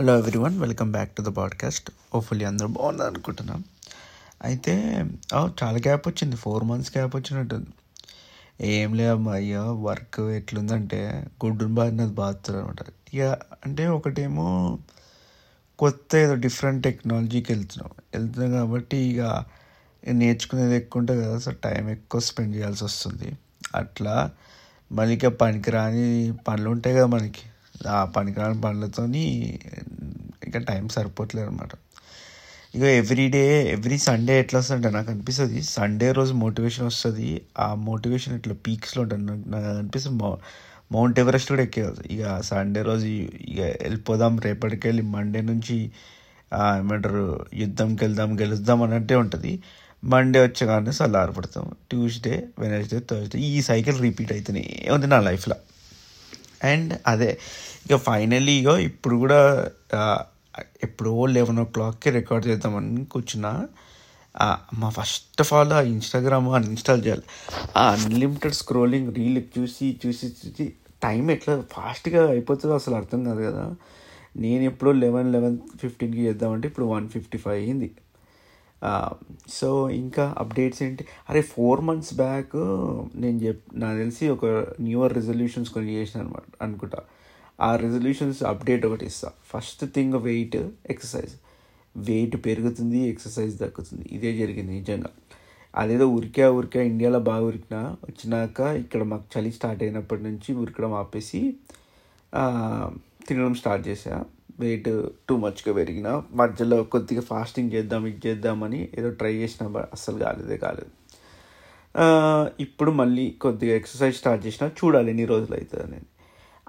Hello everyone welcome back to the podcast hopefully అందరూ బాగున్నారు అనుకుంటున్నాం. అయితే చాలా గ్యాప్ వచ్చింది. ఫోర్ మంత్స్ గ్యాప్ వచ్చినట్టుంది ఏం లేదమ్మా అయ్యా వర్క్ ఎట్లుందంటే గుడ్డును బాధినది బాధుతుంది అనమాట. ఇక అంటే ఒకటేమో కొత్త ఏదో డిఫరెంట్ టెక్నాలజీకి వెళ్తున్నాం. వెళ్తున్నాం కాబట్టి ఇక నేర్చుకునేది ఎక్కువ ఉంటుంది కదా సో టైం ఎక్కువ స్పెండ్ చేయాల్సి వస్తుంది. అట్లా మళ్ళీ ఇక పనికిరాని పనులు ఉంటాయి కదా మనకి. ఆ పనికిరాని పనులతోని ఇంకా టైం సరిపోవట్లేదు అనమాట ఇక ఎవ్రీ డే ఎవ్రీ సండే ఎట్లా వస్తుందంటే నాకు అనిపిస్తుంది సండే రోజు మోటివేషన్ వస్తుంది ఆ మోటివేషన్ ఇట్లా పీక్స్లో ఉంటుంది. నాకు నాకు అనిపిస్తుంది మౌ మౌంట్ ఎవరెస్ట్ కూడా ఎక్కేది ఇక సండే రోజు ఇక వెళ్ళిపోదాం రేపటికి వెళ్ళి మండే నుంచి ఏమంటారు యుద్ధంకి వెళ్దాం గెలుద్దాం అన్నట్టే ఉంటుంది. మండే వచ్చగానే చల్లారపడతాం ట్యూస్డే వెనస్డే థర్స్డే ఈ సైకిల్ రిపీట్ అవుతూనే ఉంది నా లైఫ్లో. అండ్ అదే ఇక ఫైనలీ ఇగో ఇప్పుడు కూడా ఎప్పుడో లెవెన్ ఓ క్లాక్కి రికార్డ్ చేద్దామని కూర్చున్నా. మా ఫస్ట్ ఆఫ్ ఆల్ ఆ ఇన్స్టాగ్రామ్ అన్ఇన్స్టాల్ చేయాలి. ఆ అన్లిమిటెడ్ స్క్రోలింగ్ రీల్ చూసి చూసి చూసి టైం ఎట్లా ఫాస్ట్గా అయిపోతుందో అసలు అర్థం కాదు కదా. నేను ఎప్పుడో లెవెన్ లెవెన్ ఫిఫ్టీన్కి చేద్దామంటే ఇప్పుడు వన్ ఫిఫ్టీ ఫైవ్ అయింది. సో ఇంకా అప్డేట్స్ ఏంటి? అరే ఫోర్ మంత్స్ బ్యాక్ నేను చెప్ నాకు తెలిసి ఒక న్యూ ఇయర్ రెజల్యూషన్స్ కొన్ని చేసిన అనమాట అనుకుంటా. ఆ రెజల్యూషన్స్ అప్డేట్ ఒకటి ఇస్తా. First thing weight exercise weight పెరుగుతుంది ఎక్సర్సైజ్ తగ్గుతుంది. ఇదే జరిగింది నిజంగా. అదేదో ఉరికా ఉరికా ఇండియాలో బాగా ఉరికినా వచ్చినాక ఇక్కడ మాకు చలి స్టార్ట్ అయినప్పటి నుంచి ఉరికడం ఆపేసి తినడం స్టార్ట్ చేసా వెయిట్ టూ మచ్గా పెరిగిన మధ్యలో కొద్దిగా ఫాస్టింగ్ చేద్దాం ఇది చేద్దామని ఏదో ట్రై చేసిన అస్సలు కాలేదే కాలేదు. ఇప్పుడు మళ్ళీ కొద్దిగా ఎక్సర్సైజ్ స్టార్ట్ చేసిన చూడాలి ఎన్ని రోజులు అవుతుంది అని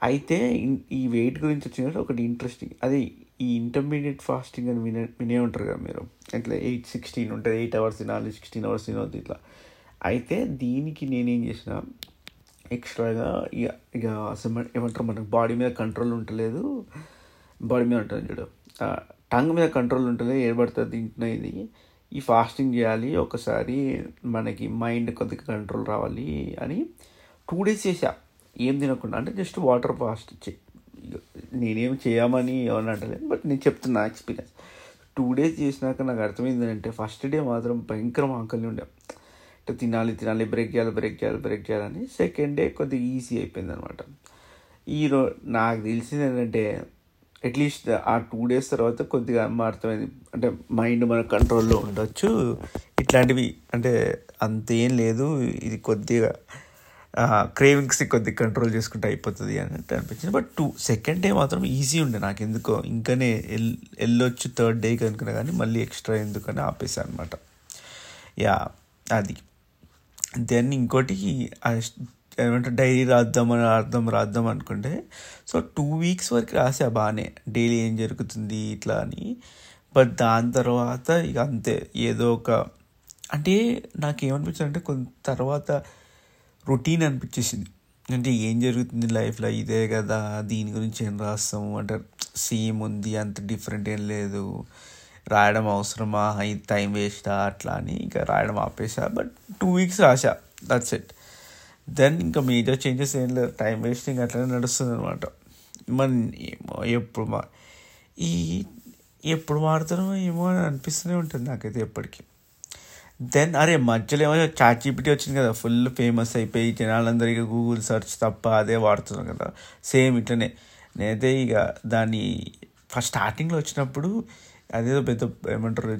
అయితే ఈ వెయిట్ గురించి వచ్చినట్టు ఒకటి ఇంట్రెస్టింగ్ అది ఈ ఇంటర్మీడియట్ ఫాస్టింగ్ అని వినే వినే ఉంటారు కదా మీరు. ఇట్లా ఎయిట్ సిక్స్టీన్ ఉంటుంది ఎయిట్ అవర్స్ తినాలి సిక్స్టీన్ అవర్స్ తినవద్దు ఇట్లా. అయితే దీనికి నేనేం చేసిన ఎక్స్ట్రాగా ఇక ఇక అసలు మన- ఏమంటారు మనకు బాడీ మీద కంట్రోల్ ఉండలేదు. బాడీ మీద ఉంటుంది చూడు. టంగ్ మీద కంట్రోల్ ఉంటుంది ఏర్పడుతుంది తింటున్నా ఇది. ఈ ఫాస్టింగ్ చేయాలి ఒకసారి మనకి మైండ్ కొద్దిగా కంట్రోల్ రావాలి అని టూ డేస్ చేసా ఏం తినకుండా అంటే జస్ట్ వాటర్ ఫాస్ట్ చే నేనేం చేయమని ఏమని అంటలేదు బట్ నేను చెప్తున్నా ఎక్స్పీరియన్స్. టూ డేస్ చేసినాక నాకు అర్థమైంది అంటే ఫస్ట్ డే మాత్రం భయంకరం ఆకలి ఉండే. అంటే తినాలి తినాలి బ్రేక్ చేయాలి బ్రేక్ చేయాలి బ్రేక్ చేయాలని సెకండ్ డే కొద్దిగా ఈజీ అయిపోయింది అనమాట ఈ నాకు తెలిసింది ఏంటంటే అట్లీస్ట్ ఆ టూ డేస్ తర్వాత కొద్దిగా అమ్మ అర్థమైంది. అంటే మైండ్ మన కంట్రోల్లో ఉండొచ్చు. ఇట్లాంటివి అంటే అంతేం లేదు. ఇది కొద్దిగా క్రేవింగ్స్ని కొద్దిగా కంట్రోల్ చేసుకుంటే అయిపోతుంది అన్నట్టు అనిపించింది. బట్ టూ సెకండ్ డే మాత్రం ఈజీ ఉండే నాకు ఎందుకో ఇంకానే ఎల్ వెళ్ళొచ్చు థర్డ్ డే అనుకున్నా కానీ మళ్ళీ ఎక్స్ట్రా ఎందుకని ఆపేసాను అనమాట యా అది. దెన్ ఇంకోటి ఏమంటే డైరీ రాద్దామని అర్థం రాద్దాం అనుకుంటే సో టూ వీక్స్ వరకు రాసా బాగానే డైలీ ఏం జరుగుతుంది ఇట్లా అని. బట్ దాని తర్వాత ఇక అంతే. ఏదో ఒక అంటే నాకు ఏమనిపించింది అంటే కొంత తర్వాత రొటీన్ అనిపించేసింది. అంటే ఏం జరుగుతుంది లైఫ్లో? ఇదే కదా దీని గురించి ఏం రాస్తాము అంటే సేమ్ ఉంది అంత డిఫరెంట్ ఏం లేదు. రాయడం అవసరమా? ఇది టైం వేస్టా? అట్లా అని. ఇంకా రాయడం ఆపేసా. బట్ టూ వీక్స్ రాసా. దట్స్ ఇట్ దెన్ ఇంకా మేజర్ చేంజెస్ ఏం లేదు. టైం వేస్టింగ్ అట్లనే నడుస్తుంది అనమాట మన ఏమో ఎప్పుడు మా ఈ ఎప్పుడు మారుతానో ఏమో అని అనిపిస్తూనే ఉంటుంది నాకైతే ఎప్పటికీ. దెన్ అరే మధ్యలో ఏమో చాట్ జీపీటీ వచ్చింది కదా. ఫుల్ ఫేమస్ అయిపోయి జనాలందరికీ గూగుల్ సెర్చ్ తప్ప అదే వాడుతున్నాం కదా. సేమ్ ఇట్లనే. నేనైతే ఇక దాన్ని ఫస్ట్ స్టార్టింగ్లో వచ్చినప్పుడు అదేదో పెద్ద ఏమంటారు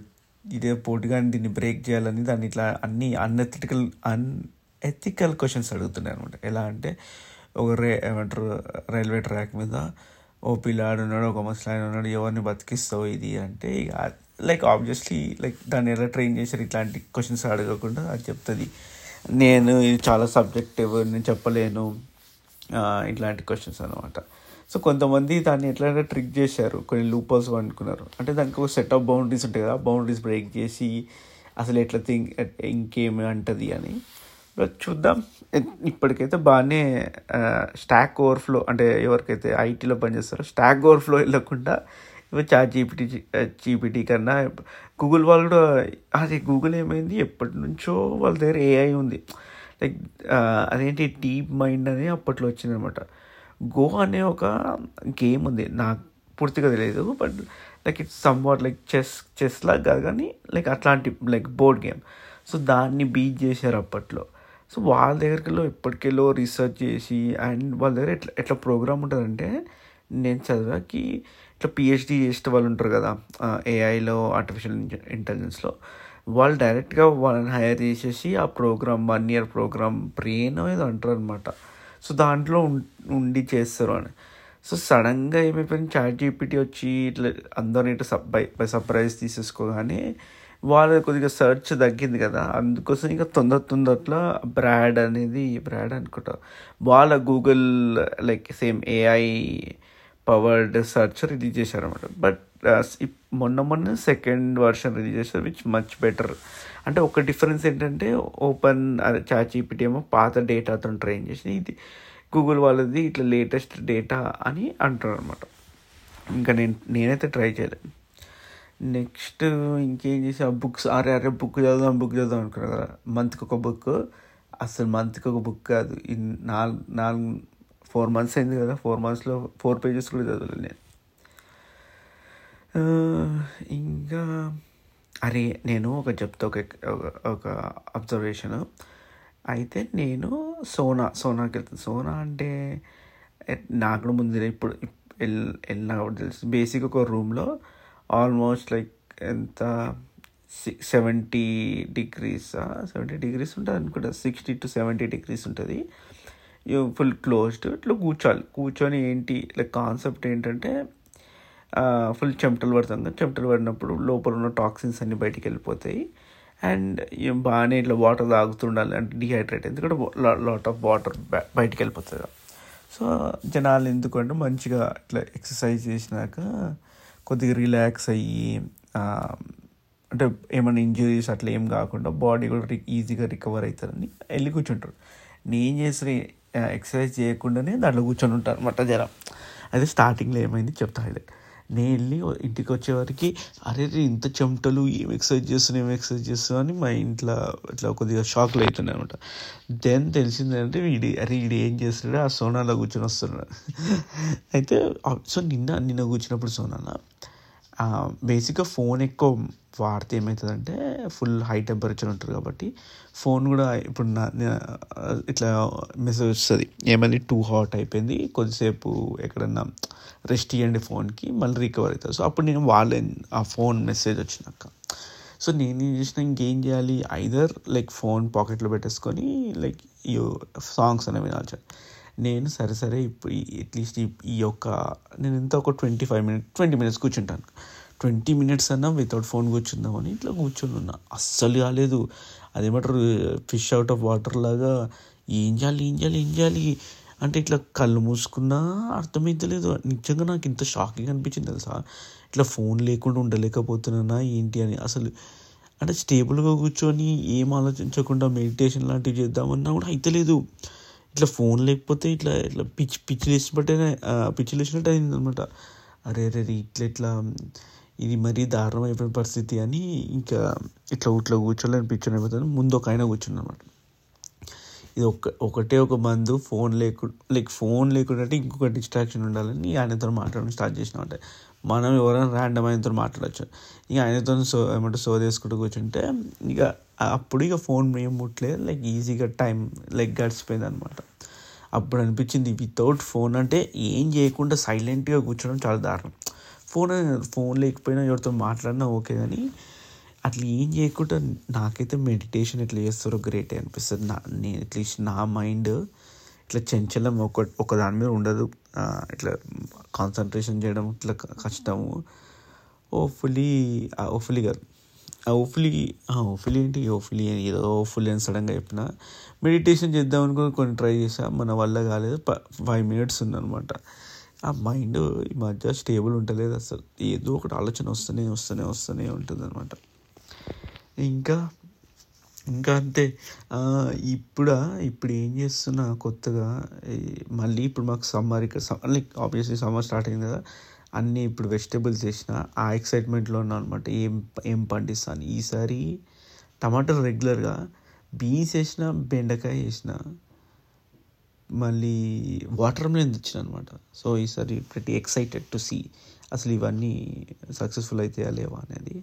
ఇదే పోటీగా దీన్ని బ్రేక్ చేయాలని దాన్ని ఇట్లా అన్ని అన్ఎథికల్ అన్ ఎథికల్ క్వశ్చన్స్ అడుగుతున్నాయి అనమాట. ఎలా అంటే ఒక రే ఏమంటారు రైల్వే ట్రాక్ మీద ఓ పిల్లాడు ఉన్నాడు ఒక ముసలాయన ఉన్నాడు ఎవరిని బతికిస్తావు ఇది అంటే ఇక లైక్ ఆబ్వియస్లీ లైక్ దాన్ని ఎలా ట్రైన్ చేశారు ఇట్లాంటి క్వశ్చన్స్ అడగకుండా అది చెప్తుంది. నేను ఇది చాలా సబ్జెక్టివ్ నేను చెప్పలేను ఇట్లాంటి క్వశ్చన్స్ అనమాట. సో కొంతమంది దాన్ని ఎట్లయినా ట్రిక్ చేశారు కొన్ని లూపర్స్ అనుకున్నారు అంటే దానికి ఒక సెట్ ఆఫ్ బౌండరీస్ ఉంటాయి కదా బౌండరీస్ బ్రేక్ చేసి అసలు ఎట్లా థింక్ ఇంకేమి అంటది అని. చూద్దాం. ఇప్పటికైతే బాగానే స్టాక్ ఓవర్ఫ్లో అంటే ఎవరికైతే ఐటీలో పనిచేస్తారో స్టాక్ ఓవర్ఫ్లో వెళ్ళకుండా ఇవి చాట్ జీపీటీ జీపీటీ కన్నా గూగుల్ వాళ్ళు కూడా అది గూగుల్ ఏమైంది? ఎప్పటి నుంచో వాళ్ళ దగ్గర ఏఐ ఉంది. లైక్ అదేంటి డీప్ మైండ్ అని అప్పట్లో వచ్చిందనమాట. గో అనే ఒక గేమ్ ఉంది. నాకు పూర్తిగా తెలియదు but like it's somewhat like chess chess లాగా కాదు కానీ లైక్ అట్లాంటి లైక్ బోర్డ్ గేమ్. సో దాన్ని బీట్ చేశారు అప్పట్లో. సో వాళ్ళ దగ్గరికి దగ్గరికెళ్ళో ఇప్పటికెళ్ళో రీసెర్చ్ చేసి అండ్ వాళ్ళ దగ్గర ఎట్లా ఎట్లా ప్రోగ్రామ్ ఉంటుందంటే నేను చదివాకి ఇట్లా పిహెచ్డి చేసే వాళ్ళు ఉంటారు కదా ఏఐలో ఆర్టిఫిషియల్ ఇంటెలిజెన్స్లో వాళ్ళు డైరెక్ట్గా వాళ్ళని హైర్ చేసేసి ఆ program one year program brain ఏదో అంటారు అనమాట సో దాంట్లో ఉండి చేస్తారు అని. సో సడన్గా ఏమైపోయింది? చాట్ జీపీటీ వచ్చి ఇట్లా అందరిని ఇట్లా సబ్ బై బై సర్ప్రైజ్ తీసేసుకోగానే వాళ్ళ కొద్దిగా సెర్చ్ తగ్గింది కదా. అందుకోసం ఇంకా తొందర తొందరలో బ్రాడ్ అనేది బ్రాడ్ అనుకుంటా. వాళ్ళ Google like same AI powered search release చేశారు అనమాట బట్ మొన్న మొన్న సెకండ్ వర్షన్ రిలీజ్ చేశారు విచ్ మచ్ బెటర్ అంటే ఒక డిఫరెన్స్ ఏంటంటే ఓపెన్ చాట్ జీపీటీ ఏమో పాత డేటాతో ట్రైన్ చేసి ఇది గూగుల్ వాళ్ళది ఇట్లా లేటెస్ట్ డేటా అని అంటారు అనమాట ఇంకా నేను నేనైతే ట్రై చేయలేదు. నెక్స్ట్ ఇంకేం చేసి? ఆ బుక్స్ అరే అరే బుక్ చదువుదాం బుక్ చదువుదాం అనుకున్నా కదా. మంత్కి ఒక బుక్. అసలు మంత్కి ఒక బుక్ కాదు. ఈ నాలుగు నాలుగు ఫోర్ మంత్స్ అయింది కదా. ఫోర్ మంత్స్లో ఫోర్ పేజెస్ కూడా చదవలేదు నేను. ఇంకా అరే నేను ఒక చెప్తా ఒక ఒక అబ్జర్వేషను. అయితే నేను సోనా సోనాకి వెళ్తాను సోనా అంటే నాకు ముందు ఇప్పుడు వెళ్ళిన కాబట్టి తెలుసు. బేసిక్ ఒక రూమ్లో ఆల్మోస్ట్ లైక్ ఎంత six seventy degrees seventy degrees ఉంటుంది అనుకుంటా. సిక్స్టీ టు సెవెంటీ డిగ్రీస్ ఉంటుంది. ఫుల్ క్లోజ్డ్ ఇట్లా కూర్చోాలి కూర్చొని ఏంటి లైక్ కాన్సెప్ట్ ఏంటంటే ఫుల్ చెమటలు పడతాం కదా. చెమటలు పడినప్పుడు లోపల ఉన్న టాక్సిన్స్ అన్ని బయటికి వెళ్ళిపోతాయి. అండ్ బాగానే ఇట్లా వాటర్ తాగుతుండాలి అంటే డిహైడ్రేట్. ఎందుకంటే లాట్ ఆఫ్ వాటర్ బయటికి వెళ్ళిపోతుంది సో జనాలు ఎందుకంటే మంచిగా ఇట్లా ఎక్సర్సైజ్ చేసినాక కొద్దిగా రిలాక్స్ అయ్యి అంటే ఏమైనా ఇంజరీస్ అట్లా ఏం కాకుండా బాడీ కూడా ఈజీగా రికవర్ అవుతారని వెళ్ళి కూర్చుంటారు. నేను చేసిన ఎక్సర్సైజ్ చేయకుండానే దాంట్లో కూర్చొని ఉంటాను అనమాట జనం. అదే స్టార్టింగ్లో ఏమైంది చెప్తా హైలైట్ నేను వెళ్ళి ఇంటికి వచ్చేవారికి అరే ఇంత చెమటలు ఏం ఎక్సర్సైజ్ చేస్తున్నావు ఏం ఎక్సర్సైజ్ చేస్తున్నావు? అని మా ఇంట్లో ఇట్లా కొద్దిగా షాక్లు అవుతున్నాయి అనమాట దెన్ తెలిసిందంటే వీడి అరే వీడు ఏం చేస్తున్నాడు? ఆ సోనాలో కూర్చొని వస్తున్నాడు. అయితే సో నిన్న నిన్న కూర్చున్నప్పుడు సోనాలా బేసిక్గా ఫోన్ ఎక్కువ వాడితే ఏమవుతుందంటే ఫుల్ హై టెంపరేచర్ ఉంటుంది కాబట్టి ఫోన్ కూడా ఇప్పుడు నా ఇట్లా మెసేజ్ వస్తుంది. ఏమని టూ హాట్ అయిపోయింది. కొద్దిసేపు ఎక్కడన్నా రెస్ట్ ఇవ్వండి ఫోన్కి మళ్ళీ రికవర్ అవుతుంది సో అప్పుడు నేను వాళ్ళే ఆ ఫోన్ మెసేజ్ వచ్చినాక సో నేను ఏం చేసిన ఇంకేం చేయాలి? ఐదర్ లైక్ ఫోన్ పాకెట్లో పెట్టేసుకొని లైక్ ఈ సాంగ్స్ అనేవి వినాల్సి నేను సరే సరే ఇప్పుడు అట్లీస్ట్ ఈ యొక్క నేను ఎంత ఒక twenty five minutes twenty minutes కూర్చుంటాను. ట్వంటీ మినిట్స్ అన్నా వితౌట్ ఫోన్ కూర్చుందామని ఇట్లా కూర్చొని ఉన్నా. అస్సలు కాలేదు. అదేమంటారు ఫిష్ అవుట్ ఆఫ్ వాటర్ లాగా ఏం చేయాలి ఏం చేయాలి ఏం చేయాలి? అంటే ఇట్లా కళ్ళు మూసుకున్నా అర్థమైతలేదు. నిజంగా నాకు ఇంత షాకింగ్ అనిపించింది తెలుసా? ఇట్లా ఫోన్ లేకుండా ఉండలేకపోతున్నానా ఏంటి అని. అసలు అంటే స్టేబుల్గా కూర్చొని ఏం ఆలోచించకుండా మెడిటేషన్ లాంటివి చేద్దామన్నా కూడా అయితలేదు. ఇట్లా ఫోన్ లేకపోతే ఇట్లా ఇట్లా పిచ్చి పిచ్చి లేచినట్టే పిచ్చి లేచినట్టు అయింది అనమాట అరే అరే ఇట్లా ఇట్లా ఇది మరీ దారుణం అయిపోయిన పరిస్థితి అని ఇంకా ఇట్లా ఇట్లా కూర్చోలేని పిచ్చని అయిపోతుంది. ముందు ఒక ఆయన కూర్చుందనమాట ఇది ఒక ఒకటే ఒక మందు ఫోన్ లేకుండా లైక్ ఫోన్ లేకుండా ఇంకొక డిస్ట్రాక్షన్ ఉండాలని ఆయనతో మాట్లాడడం స్టార్ట్ చేసినా అంటే మనం ఎవరైనా ర్యాండమ్ ఆయనతో మాట్లాడచ్చు. ఇక ఆయనతో సో ఏమంటే సో చేసుకుంటూ కూర్చుంటే ఇక అప్పుడు ఇక ఫోన్ ఏం ముట్టలేదు. లైక్ ఈజీగా టైం లైక్ గడిచిపోయింది అనమాట అప్పుడు అనిపించింది వితౌట్ ఫోన్ అంటే ఏం చేయకుండా సైలెంట్గా కూర్చోవడం చాలా దారుణం. ఫోన్ ఫోన్ లేకపోయినా ఎవరితో మాట్లాడినా ఓకే కానీ అట్లా ఏం చేయకుండా నాకైతే మెడిటేషన్ ఎట్లా చేస్తారో గ్రేట్ అనిపిస్తుంది. నా నేను అట్లీస్ట్ నా మైండ్ ఇట్లా చంచలం ఒక ఒక దాని మీద ఉండదు. ఇట్లా కాన్సన్ట్రేషన్ చేయడం ఇట్లా కష్టము. ఓఫులీ ఓఫులీ కాదు. ఓఫులీ ఓఫులీ ఏంటి? ఓఫుల్లీ ఏదో ఓఫులీ అని సడన్గా చెప్పిన. మెడిటేషన్ చేద్దాం అనుకుని కొన్ని ట్రై చేసా మన వల్ల కాలేదు. ఫైవ్ మినిట్స్ ఉందనమాట ఆ మైండ్ ఈ మధ్య స్టేబుల్ ఉంటలేదు అసలు. ఏదో ఒకటి ఆలోచన వస్తూనే వస్తూనే వస్తూనే ఉంటుంది అనమాట ఇంకా ఇంకా అంతే ఇప్పుడు ఇప్పుడు ఏం చేస్తున్నా కొత్తగా మళ్ళీ ఇప్పుడు మాకు సమ్మర్ ఇక్కడ లైక్ ఆబ్వియస్లీ సమ్మర్ స్టార్ట్ అయింది కదా అన్నీ ఇప్పుడు వెజిటేబుల్స్ వేసిన ఆ ఎక్సైట్మెంట్లో ఉన్నా అనమాట ఏం ఏం పండిస్తాను? ఈసారి టమాటాలు రెగ్యులర్గా బీన్స్ వేసిన బెండకాయ వేసిన మళ్ళీ వాటర్ మెలన్ తెచ్చిన అనమాట సో ఈసారి ప్రతి ఎక్సైటెడ్ టు సీ అసలు ఇవన్నీ సక్సెస్ఫుల్ అయితే లేవా అనేది.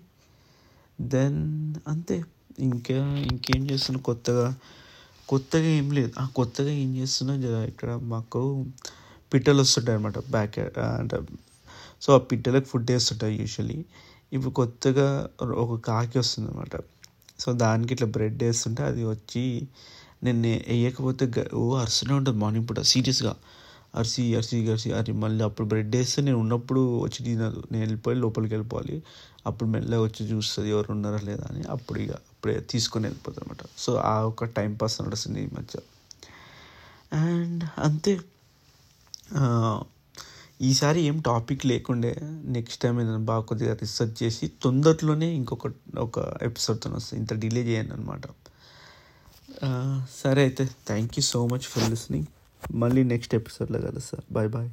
దెన్ అంతే. ఇంకా ఇంకేం చేస్తున్నా? కొత్తగా కొత్తగా ఏం లేదు. ఆ కొత్తగా ఏం చేస్తున్నా? ఇక్కడ మాకు పిట్టలు వస్తుంటాయి అనమాట బ్యాక్ అంటే సో ఆ పిట్టలకు ఫుడ్ వేస్తుంటాయి యూజువలీ ఇప్పుడు కొత్తగా ఒక కాకి వస్తుంది అనమాట సో దానికి ఇట్లా బ్రెడ్ వేస్తుంటే అది వచ్చి నేను వేయకపోతే ఓ అరుస్తూనే ఉంటుంది మార్నింగ్ పూట సీరియస్గా అరిసి అరిసి అరిసి అరి మళ్ళీ అప్పుడు బ్రెడ్ వేస్తే నేను ఉన్నప్పుడు వచ్చి తినదు. నేను వెళ్ళిపోయి లోపలికి వెళ్ళిపోవాలి. అప్పుడు మెల్లగా వచ్చి చూస్తుంది ఎవరు ఉన్నారా లేదా అని. అప్పుడు ఇక అప్పుడే తీసుకొని వెళ్ళిపోతుంది అనమాట సో ఆ ఒక టైం పాస్ నడుస్తుంది ఈ మధ్య. అండ్ అంతే. ఈసారి ఏం టాపిక్ లేకుండే. నెక్స్ట్ టైం ఏదైనా బాగా కొద్దిగా రీసెర్చ్ చేసి తొందరలోనే ఇంకొక ఒక ఎపిసోడ్తో వస్తుంది. ఇంత డిలే చేయను అనమాట సరే అయితే. Thank you so much for listening मल्ली ली नेक्स्ट एपिसोड लगा सर बाय बाय